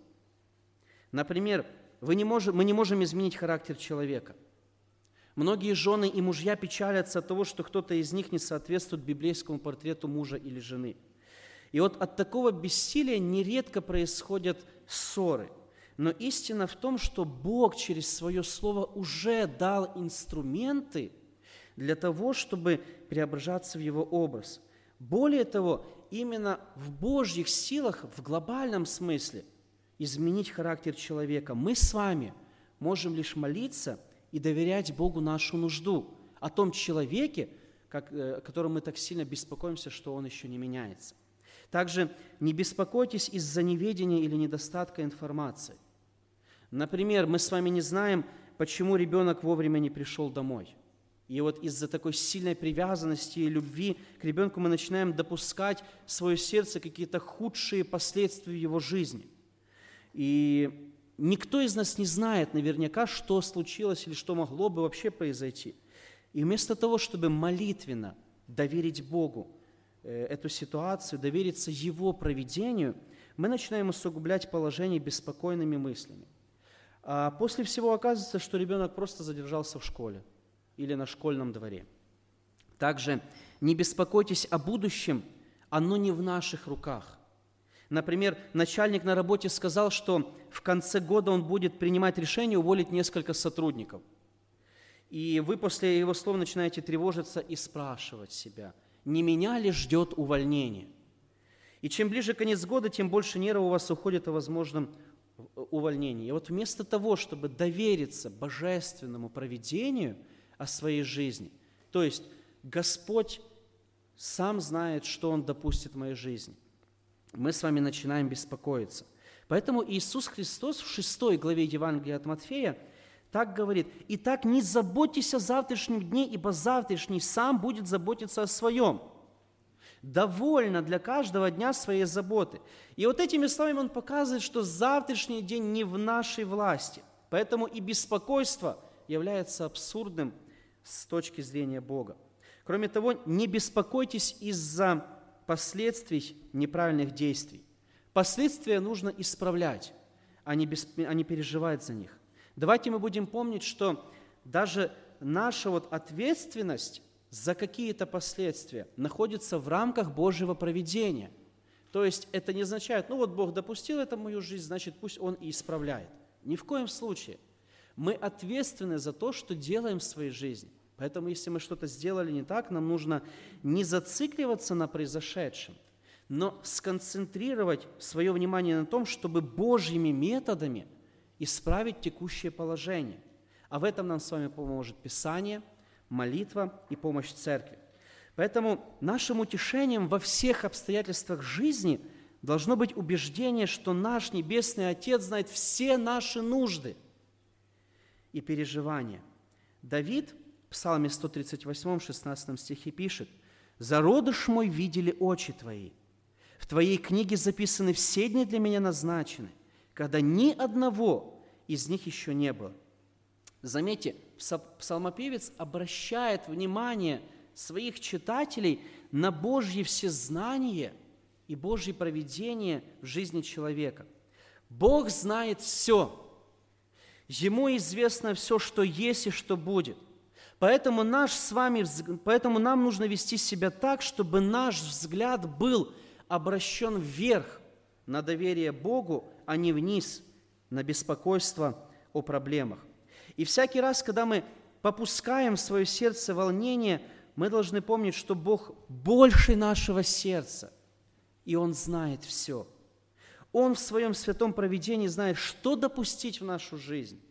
Например, вы не можем, мы не можем изменить характер человека. Многие жены и мужья печалятся от того, что кто-то из них не соответствует библейскому портрету мужа или жены. И вот от такого бессилия нередко происходят ссоры. Но истина в том, что Бог через свое слово уже дал инструменты для того, чтобы преображаться в Его образ. Более того, именно в Божьих силах, в глобальном смысле, изменить характер человека. Мы с вами можем лишь молиться – и доверять Богу нашу нужду, о том человеке, как, о э, котором мы так сильно беспокоимся, что он еще не меняется. Также не беспокойтесь из-за неведения или недостатка информации. Например, мы с вами не знаем, почему ребенок вовремя не пришел домой. И вот из-за такой сильной привязанности и любви к ребенку мы начинаем допускать в свое сердце какие-то худшие последствия его жизни. И Никто из нас не знает наверняка, что случилось или что могло бы вообще произойти. И вместо того, чтобы молитвенно доверить Богу э, эту ситуацию, довериться Его проведению, мы начинаем усугублять положение беспокойными мыслями. А после всего оказывается, что ребенок просто задержался в школе или на школьном дворе. Также не беспокойтесь о будущем, оно не в наших руках. Например, начальник на работе сказал, что в конце года он будет принимать решение уволить несколько сотрудников. И вы после его слов начинаете тревожиться и спрашивать себя, не меня ли ждет увольнение? И чем ближе конец года, тем больше нервов у вас уходит о возможном увольнении. И вот вместо того, чтобы довериться божественному проведению о своей жизни, то есть Господь сам знает, что Он допустит в моей жизни, мы с вами начинаем беспокоиться. Поэтому Иисус Христос в 6 главе Евангелия от Матфея так говорит, «Итак, не заботьтесь о завтрашнем дне, ибо завтрашний сам будет заботиться о своем. Довольно для каждого дня своей заботы». И вот этими словами он показывает, что завтрашний день не в нашей власти. Поэтому и беспокойство является абсурдным с точки зрения Бога. Кроме того, не беспокойтесь из-за последствий неправильных действий. Последствия нужно исправлять, а не, бесп... а не переживать за них. Давайте мы будем помнить, что даже наша вот ответственность за какие-то последствия находится в рамках Божьего проведения. То есть это не означает, ну вот Бог допустил это в мою жизнь, значит пусть Он и исправляет. Ни в коем случае. Мы ответственны за то, что делаем в своей жизни. Поэтому, если мы что-то сделали не так, нам нужно не зацикливаться на произошедшем, но сконцентрировать свое внимание на том, чтобы Божьими методами исправить текущее положение. А в этом нам с вами поможет Писание, молитва и помощь церкви. Поэтому нашим утешением во всех обстоятельствах жизни должно быть убеждение, что наш Небесный Отец знает все наши нужды и переживания. Давид Псалме 138, 16 стихе пишет, «Зародыш мой видели очи Твои, в Твоей книге записаны все дни для меня назначены, когда ни одного из них еще не было». Заметьте, псалмопевец обращает внимание своих читателей на Божье всезнание и Божье проведение в жизни человека. Бог знает все. Ему известно все, что есть и что будет – Поэтому, наш с вами, поэтому нам нужно вести себя так, чтобы наш взгляд был обращен вверх на доверие Богу, а не вниз на беспокойство о проблемах. И всякий раз, когда мы попускаем в свое сердце волнение, мы должны помнить, что Бог больше нашего сердца, и Он знает все. Он в своем святом проведении знает, что допустить в нашу жизнь,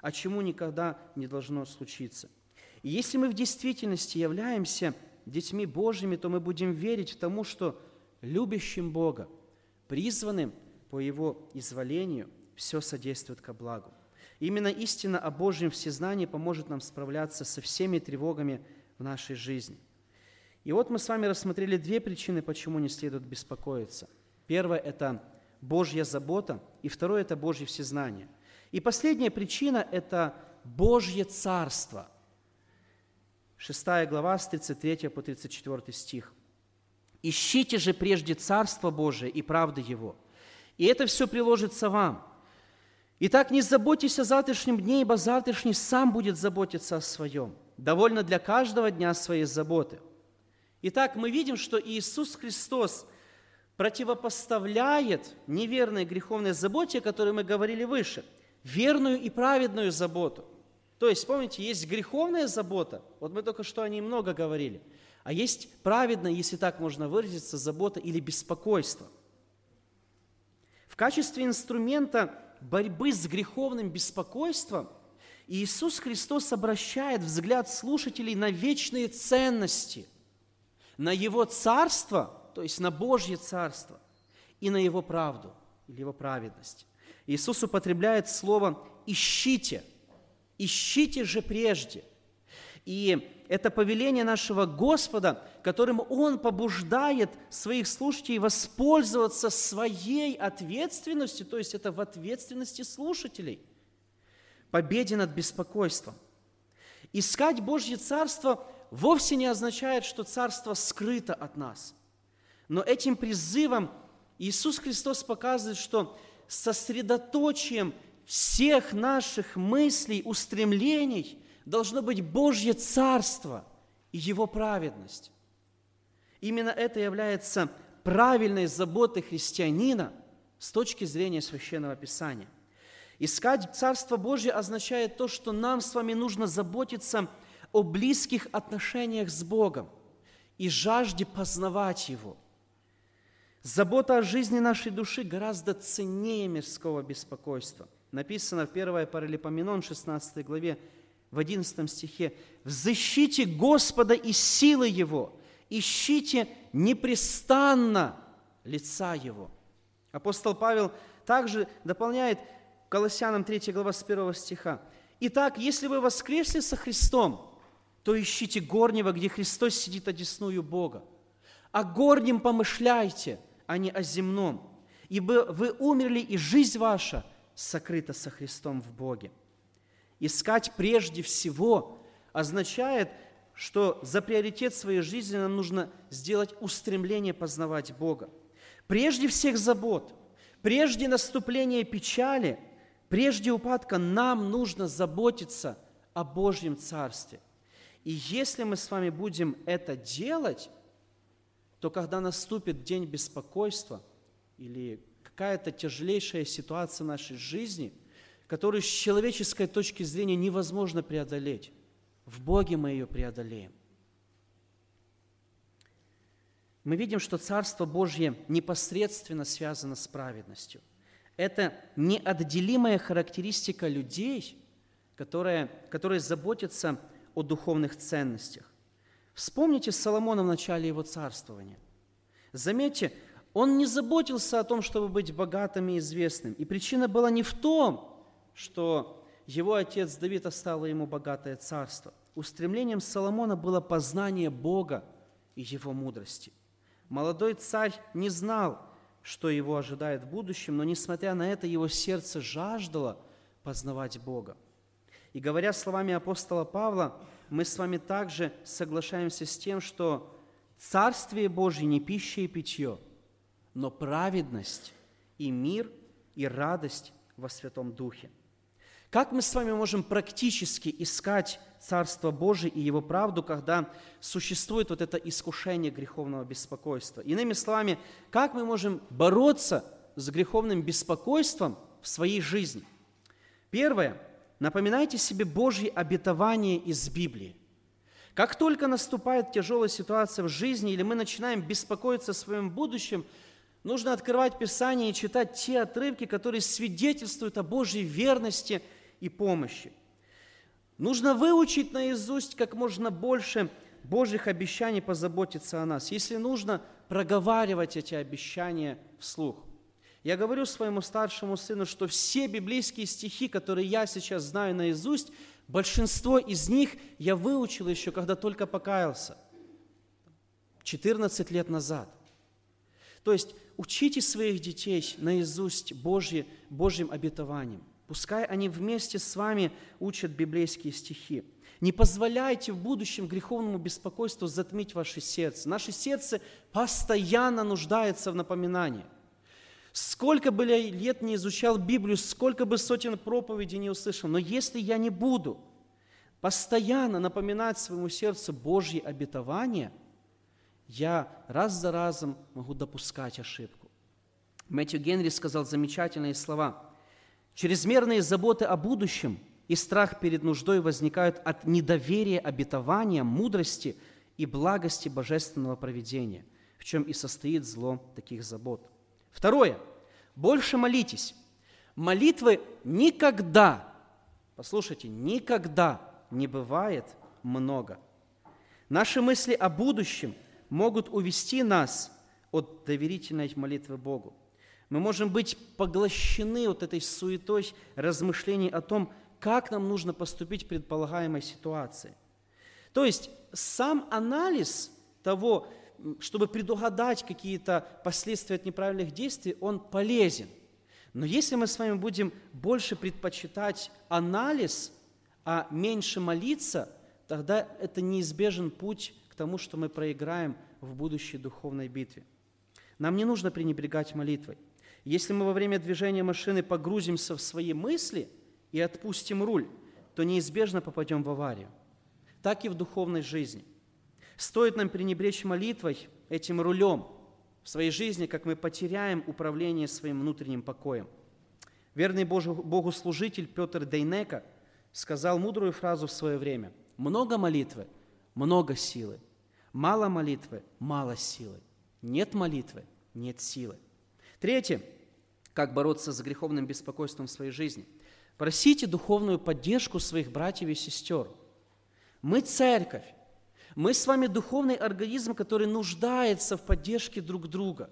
а чему никогда не должно случиться – и если мы в действительности являемся детьми Божьими, то мы будем верить тому, что любящим Бога, призванным по Его изволению, все содействует ко благу. Именно истина о Божьем всезнании поможет нам справляться со всеми тревогами в нашей жизни. И вот мы с вами рассмотрели две причины, почему не следует беспокоиться. Первое – это Божья забота, и второе – это Божье всезнание. И последняя причина – это Божье царство – 6 глава с 33 по 34 стих. «Ищите же прежде Царство Божие и правды Его, и это все приложится вам. Итак, не заботьтесь о завтрашнем дне, ибо завтрашний сам будет заботиться о своем. Довольно для каждого дня своей заботы». Итак, мы видим, что Иисус Христос противопоставляет неверной греховной заботе, о которой мы говорили выше, верную и праведную заботу. То есть, помните, есть греховная забота, вот мы только что о ней много говорили, а есть праведная, если так можно выразиться, забота или беспокойство. В качестве инструмента борьбы с греховным беспокойством Иисус Христос обращает взгляд слушателей на вечные ценности, на Его Царство, то есть на Божье Царство, и на Его правду или Его праведность. Иисус употребляет слово «ищите», ищите же прежде. И это повеление нашего Господа, которым Он побуждает своих слушателей воспользоваться своей ответственностью, то есть это в ответственности слушателей, победе над беспокойством. Искать Божье Царство вовсе не означает, что Царство скрыто от нас. Но этим призывом Иисус Христос показывает, что сосредоточием всех наших мыслей, устремлений должно быть Божье Царство и Его праведность. Именно это является правильной заботой христианина с точки зрения Священного Писания. Искать Царство Божье означает то, что нам с вами нужно заботиться о близких отношениях с Богом и жажде познавать Его. Забота о жизни нашей души гораздо ценнее мирского беспокойства. Написано в 1 Паралипоменон, 16 главе, в 11 стихе, «Взыщите Господа и силы Его, ищите непрестанно лица Его». Апостол Павел также дополняет Колоссянам 3 глава с 1 стиха. «Итак, если вы воскресли со Христом, то ищите горнего, где Христос сидит одесную Бога. О горнем помышляйте, а не о земном, ибо вы умерли, и жизнь ваша сокрыта со Христом в Боге». Искать прежде всего означает, что за приоритет своей жизни нам нужно сделать устремление познавать Бога. Прежде всех забот, прежде наступления печали, прежде упадка нам нужно заботиться о Божьем Царстве. И если мы с вами будем это делать, то когда наступит день беспокойства или какая-то тяжелейшая ситуация в нашей жизни – которую с человеческой точки зрения невозможно преодолеть. В Боге мы ее преодолеем. Мы видим, что Царство Божье непосредственно связано с праведностью. Это неотделимая характеристика людей, которые, которые заботятся о духовных ценностях. Вспомните Соломона в начале его царствования. Заметьте, он не заботился о том, чтобы быть богатым и известным. И причина была не в том, что его отец Давид оставил ему богатое царство. Устремлением Соломона было познание Бога и его мудрости. Молодой царь не знал, что его ожидает в будущем, но, несмотря на это, его сердце жаждало познавать Бога. И говоря словами апостола Павла, мы с вами также соглашаемся с тем, что Царствие Божье не пища и питье, но праведность и мир и радость во Святом Духе – как мы с вами можем практически искать Царство Божие и Его правду, когда существует вот это искушение греховного беспокойства? Иными словами, как мы можем бороться с греховным беспокойством в своей жизни? Первое. Напоминайте себе Божьи обетования из Библии. Как только наступает тяжелая ситуация в жизни или мы начинаем беспокоиться о своем будущем, нужно открывать Писание и читать те отрывки, которые свидетельствуют о Божьей верности – и помощи. Нужно выучить наизусть как можно больше Божьих обещаний позаботиться о нас. Если нужно, проговаривать эти обещания вслух. Я говорю своему старшему сыну, что все библейские стихи, которые я сейчас знаю наизусть, большинство из них я выучил еще, когда только покаялся. 14 лет назад. То есть учите своих детей наизусть Божьи, Божьим обетованием. Пускай они вместе с вами учат библейские стихи. Не позволяйте в будущем греховному беспокойству затмить ваше сердце. Наше сердце постоянно нуждается в напоминании. Сколько бы лет не изучал Библию, сколько бы сотен проповедей не услышал, но если я не буду постоянно напоминать своему сердцу Божьи обетования, я раз за разом могу допускать ошибку. Мэтью Генри сказал замечательные слова – Чрезмерные заботы о будущем и страх перед нуждой возникают от недоверия обетования, мудрости и благости божественного проведения, в чем и состоит зло таких забот. Второе. Больше молитесь. Молитвы никогда, послушайте, никогда не бывает много. Наши мысли о будущем могут увести нас от доверительной молитвы Богу. Мы можем быть поглощены вот этой суетой размышлений о том, как нам нужно поступить в предполагаемой ситуации. То есть сам анализ того, чтобы предугадать какие-то последствия от неправильных действий, он полезен. Но если мы с вами будем больше предпочитать анализ, а меньше молиться, тогда это неизбежен путь к тому, что мы проиграем в будущей духовной битве. Нам не нужно пренебрегать молитвой. Если мы во время движения машины погрузимся в свои мысли и отпустим руль, то неизбежно попадем в аварию. Так и в духовной жизни. Стоит нам пренебречь молитвой, этим рулем в своей жизни, как мы потеряем управление своим внутренним покоем. Верный Богу служитель Петр Дейнека сказал мудрую фразу в свое время. «Много молитвы, много силы. Мало молитвы, мало силы. Нет молитвы, нет силы». Третье. Как бороться с греховным беспокойством в своей жизни. Просите духовную поддержку своих братьев и сестер. Мы церковь. Мы с вами духовный организм, который нуждается в поддержке друг друга.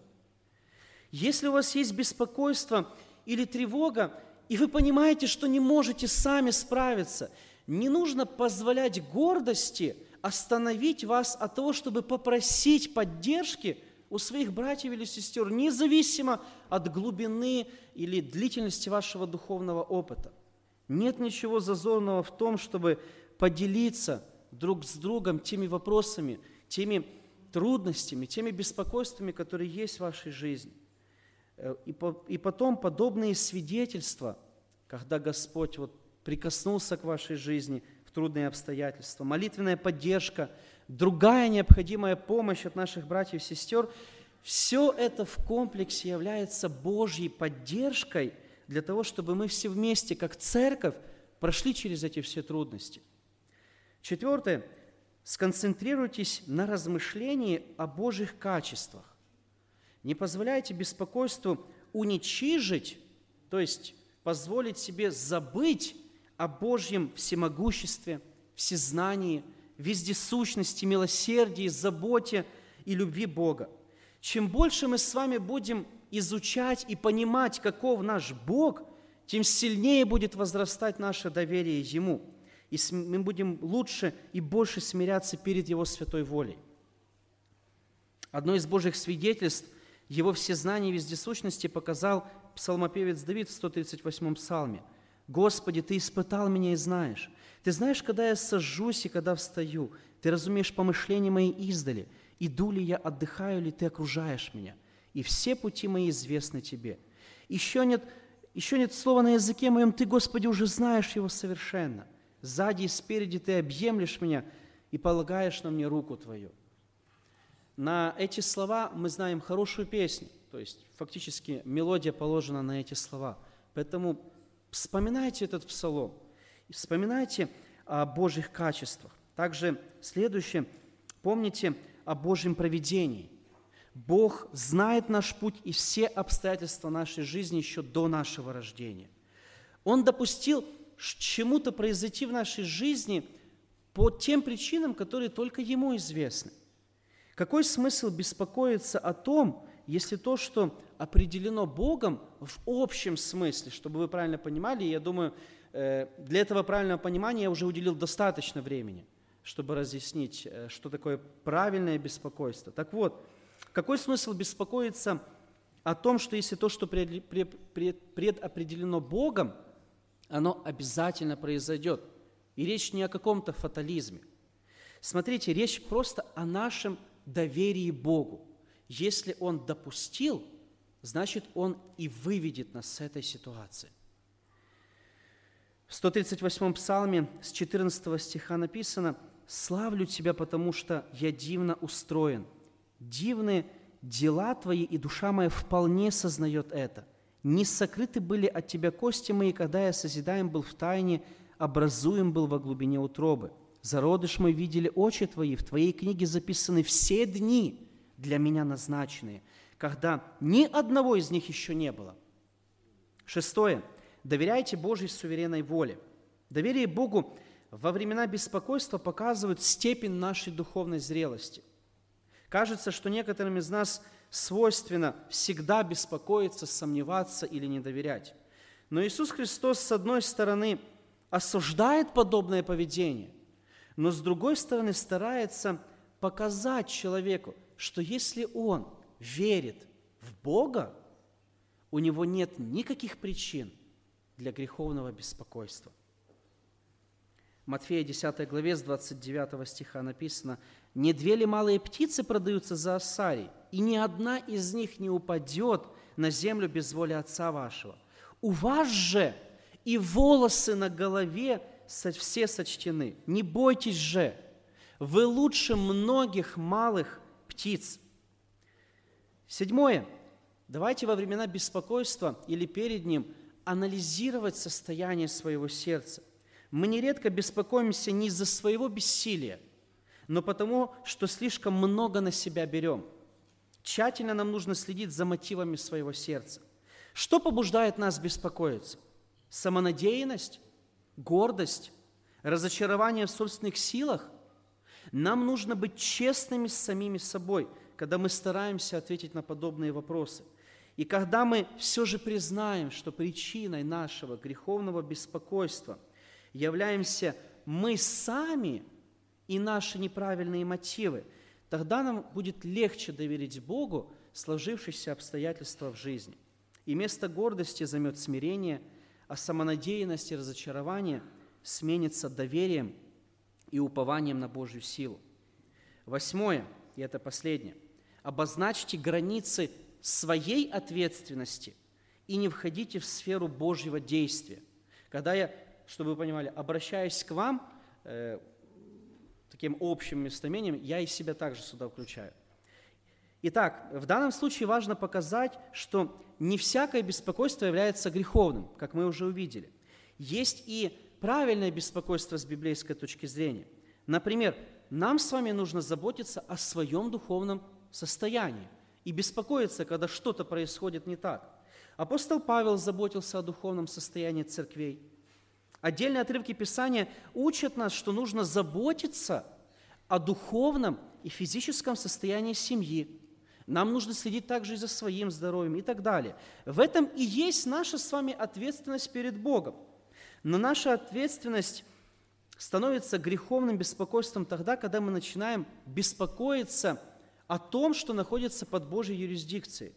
Если у вас есть беспокойство или тревога, и вы понимаете, что не можете сами справиться, не нужно позволять гордости остановить вас от того, чтобы попросить поддержки у своих братьев или сестер, независимо от глубины или длительности вашего духовного опыта. Нет ничего зазорного в том, чтобы поделиться друг с другом теми вопросами, теми трудностями, теми беспокойствами, которые есть в вашей жизни. Э, и, по, и потом подобные свидетельства, когда Господь вот прикоснулся к вашей жизни в трудные обстоятельства, молитвенная поддержка, другая необходимая помощь от наших братьев и сестер, все это в комплексе является Божьей поддержкой для того, чтобы мы все вместе, как церковь, прошли через эти все трудности. Четвертое. Сконцентрируйтесь на размышлении о Божьих качествах. Не позволяйте беспокойству уничижить, то есть позволить себе забыть о Божьем всемогуществе, всезнании, вездесущности, милосердии, заботе и любви Бога. Чем больше мы с вами будем изучать и понимать, каков наш Бог, тем сильнее будет возрастать наше доверие Ему, и мы будем лучше и больше смиряться перед Его святой волей. Одно из Божьих свидетельств – его всезнание и вездесущности показал псалмопевец Давид в 138-м псалме. «Господи, Ты испытал меня и знаешь. Ты знаешь, когда я сажусь и когда встаю. Ты разумеешь помышления мои издали. Иду ли я, отдыхаю ли, Ты окружаешь меня. И все пути мои известны Тебе. Еще нет, еще нет слова на языке моем, Ты, Господи, уже знаешь его совершенно. Сзади и спереди Ты объемлешь меня и полагаешь на мне руку Твою на эти слова мы знаем хорошую песню, то есть фактически мелодия положена на эти слова. Поэтому вспоминайте этот псалом, вспоминайте о Божьих качествах. Также следующее, помните о Божьем проведении. Бог знает наш путь и все обстоятельства нашей жизни еще до нашего рождения. Он допустил чему-то произойти в нашей жизни по тем причинам, которые только Ему известны. Какой смысл беспокоиться о том, если то, что определено Богом в общем смысле, чтобы вы правильно понимали, я думаю, э, для этого правильного понимания я уже уделил достаточно времени, чтобы разъяснить, э, что такое правильное беспокойство. Так вот, какой смысл беспокоиться о том, что если то, что предопределено Богом, оно обязательно произойдет. И речь не о каком-то фатализме. Смотрите, речь просто о нашем доверии Богу. Если Он допустил, значит, Он и выведет нас с этой ситуации. В 138-м псалме с 14 стиха написано «Славлю Тебя, потому что я дивно устроен. Дивные дела Твои, и душа моя вполне сознает это. Не сокрыты были от Тебя кости мои, когда я созидаем был в тайне, образуем был во глубине утробы. Зародыш мой видели очи Твои, в Твоей книге записаны все дни для меня назначенные, когда ни одного из них еще не было. Шестое. Доверяйте Божьей суверенной воле. Доверие Богу во времена беспокойства показывает степень нашей духовной зрелости. Кажется, что некоторым из нас свойственно всегда беспокоиться, сомневаться или не доверять. Но Иисус Христос, с одной стороны, осуждает подобное поведение – но с другой стороны старается показать человеку, что если он верит в Бога, у него нет никаких причин для греховного беспокойства. Матфея 10 главе с 29 стиха написано, «Не две ли малые птицы продаются за осарий, и ни одна из них не упадет на землю без воли Отца вашего. У вас же и волосы на голове все сочтены. Не бойтесь же, вы лучше многих малых птиц. Седьмое. Давайте во времена беспокойства или перед ним анализировать состояние своего сердца. Мы нередко беспокоимся не из-за своего бессилия, но потому, что слишком много на себя берем. Тщательно нам нужно следить за мотивами своего сердца. Что побуждает нас беспокоиться? Самонадеянность? Гордость? Разочарование в собственных силах? Нам нужно быть честными с самими собой, когда мы стараемся ответить на подобные вопросы. И когда мы все же признаем, что причиной нашего греховного беспокойства являемся мы сами и наши неправильные мотивы, тогда нам будет легче доверить Богу сложившиеся обстоятельства в жизни. И место гордости займет смирение, а самонадеянность и разочарование сменится доверием и упованием на Божью силу. Восьмое, и это последнее, обозначьте границы своей ответственности и не входите в сферу Божьего действия. Когда я, чтобы вы понимали, обращаюсь к вам э, таким общим местоимением, я и себя также сюда включаю. Итак, в данном случае важно показать, что не всякое беспокойство является греховным, как мы уже увидели. Есть и правильное беспокойство с библейской точки зрения. Например, нам с вами нужно заботиться о своем духовном состоянии и беспокоиться, когда что-то происходит не так. Апостол Павел заботился о духовном состоянии церквей. Отдельные отрывки Писания учат нас, что нужно заботиться о духовном и физическом состоянии семьи. Нам нужно следить также и за своим здоровьем и так далее. В этом и есть наша с вами ответственность перед Богом – но наша ответственность становится греховным беспокойством тогда, когда мы начинаем беспокоиться о том, что находится под Божьей юрисдикцией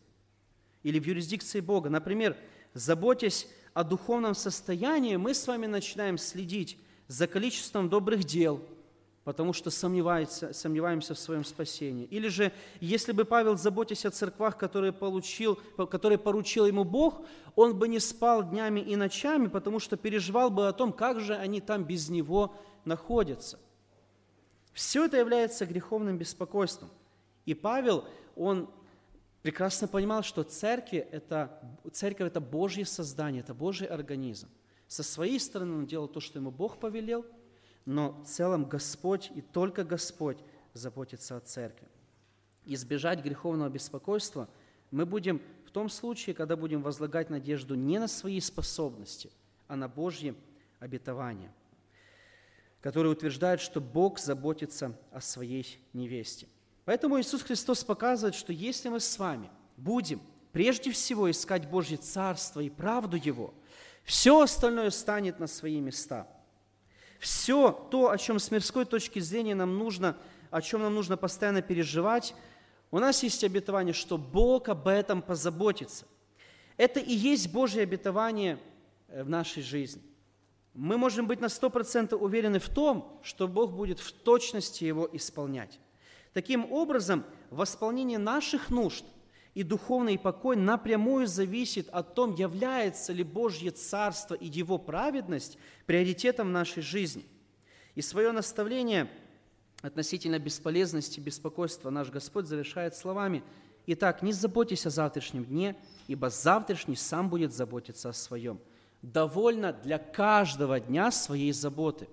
или в юрисдикции Бога. Например, заботясь о духовном состоянии, мы с вами начинаем следить за количеством добрых дел – потому что сомневаемся, сомневаемся в своем спасении. Или же, если бы Павел, заботясь о церквах, которые, получил, которые поручил ему Бог, он бы не спал днями и ночами, потому что переживал бы о том, как же они там без него находятся. Все это является греховным беспокойством. И Павел, он прекрасно понимал, что церковь это, церковь – это Божье создание, это Божий организм. Со своей стороны он делал то, что ему Бог повелел – но в целом Господь и только Господь заботится о церкви. Избежать греховного беспокойства мы будем в том случае, когда будем возлагать надежду не на свои способности, а на Божье обетование, которое утверждает, что Бог заботится о своей невесте. Поэтому Иисус Христос показывает, что если мы с вами будем прежде всего искать Божье Царство и правду Его, все остальное станет на свои места – все то, о чем с мирской точки зрения нам нужно, о чем нам нужно постоянно переживать, у нас есть обетование, что Бог об этом позаботится. Это и есть Божье обетование э, в нашей жизни. Мы можем быть на 100% уверены в том, что Бог будет в точности его исполнять. Таким образом, восполнение наших нужд и духовный покой напрямую зависит от том, является ли Божье Царство и Его праведность приоритетом нашей жизни. И свое наставление относительно бесполезности беспокойства наш Господь завершает словами «Итак, не заботьтесь о завтрашнем дне, ибо завтрашний сам будет заботиться о своем. Довольно для каждого дня своей заботы».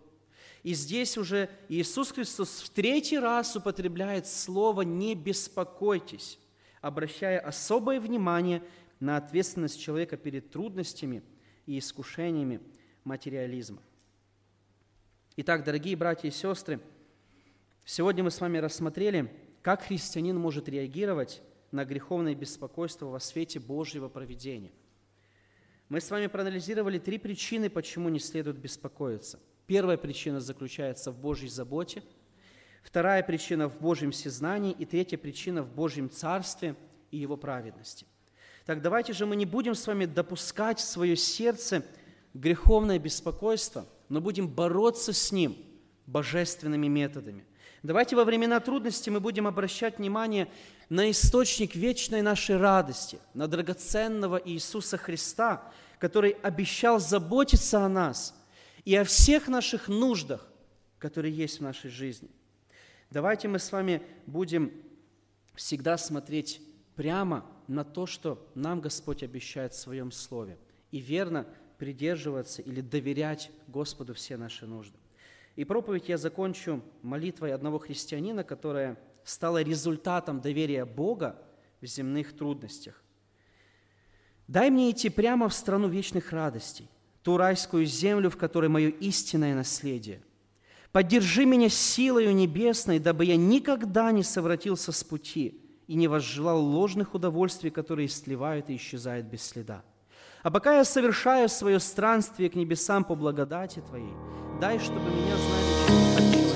И здесь уже Иисус Христос в третий раз употребляет слово «не беспокойтесь» обращая особое внимание на ответственность человека перед трудностями и искушениями материализма. Итак, дорогие братья и сестры, сегодня мы с вами рассмотрели, как христианин может реагировать на греховное беспокойство во свете Божьего проведения. Мы с вами проанализировали три причины, почему не следует беспокоиться. Первая причина заключается в Божьей заботе – Вторая причина в Божьем всезнании и третья причина в Божьем царстве и Его праведности. Так давайте же мы не будем с вами допускать в свое сердце греховное беспокойство, но будем бороться с ним божественными методами. Давайте во времена трудностей мы будем обращать внимание на источник вечной нашей радости, на драгоценного Иисуса Христа, который обещал заботиться о нас и о всех наших нуждах, которые есть в нашей жизни. Давайте мы с вами будем всегда смотреть прямо на то, что нам Господь обещает в Своем Слове, и верно придерживаться или доверять Господу все наши нужды. И проповедь я закончу молитвой одного христианина, которая стала результатом доверия Бога в земных трудностях. «Дай мне идти прямо в страну вечных радостей, ту райскую землю, в которой мое истинное наследие. Поддержи меня силою небесной, дабы я никогда не совратился с пути и не возжелал ложных удовольствий, которые сливают и исчезают без следа. А пока я совершаю свое странствие к небесам по благодати Твоей, дай, чтобы меня знали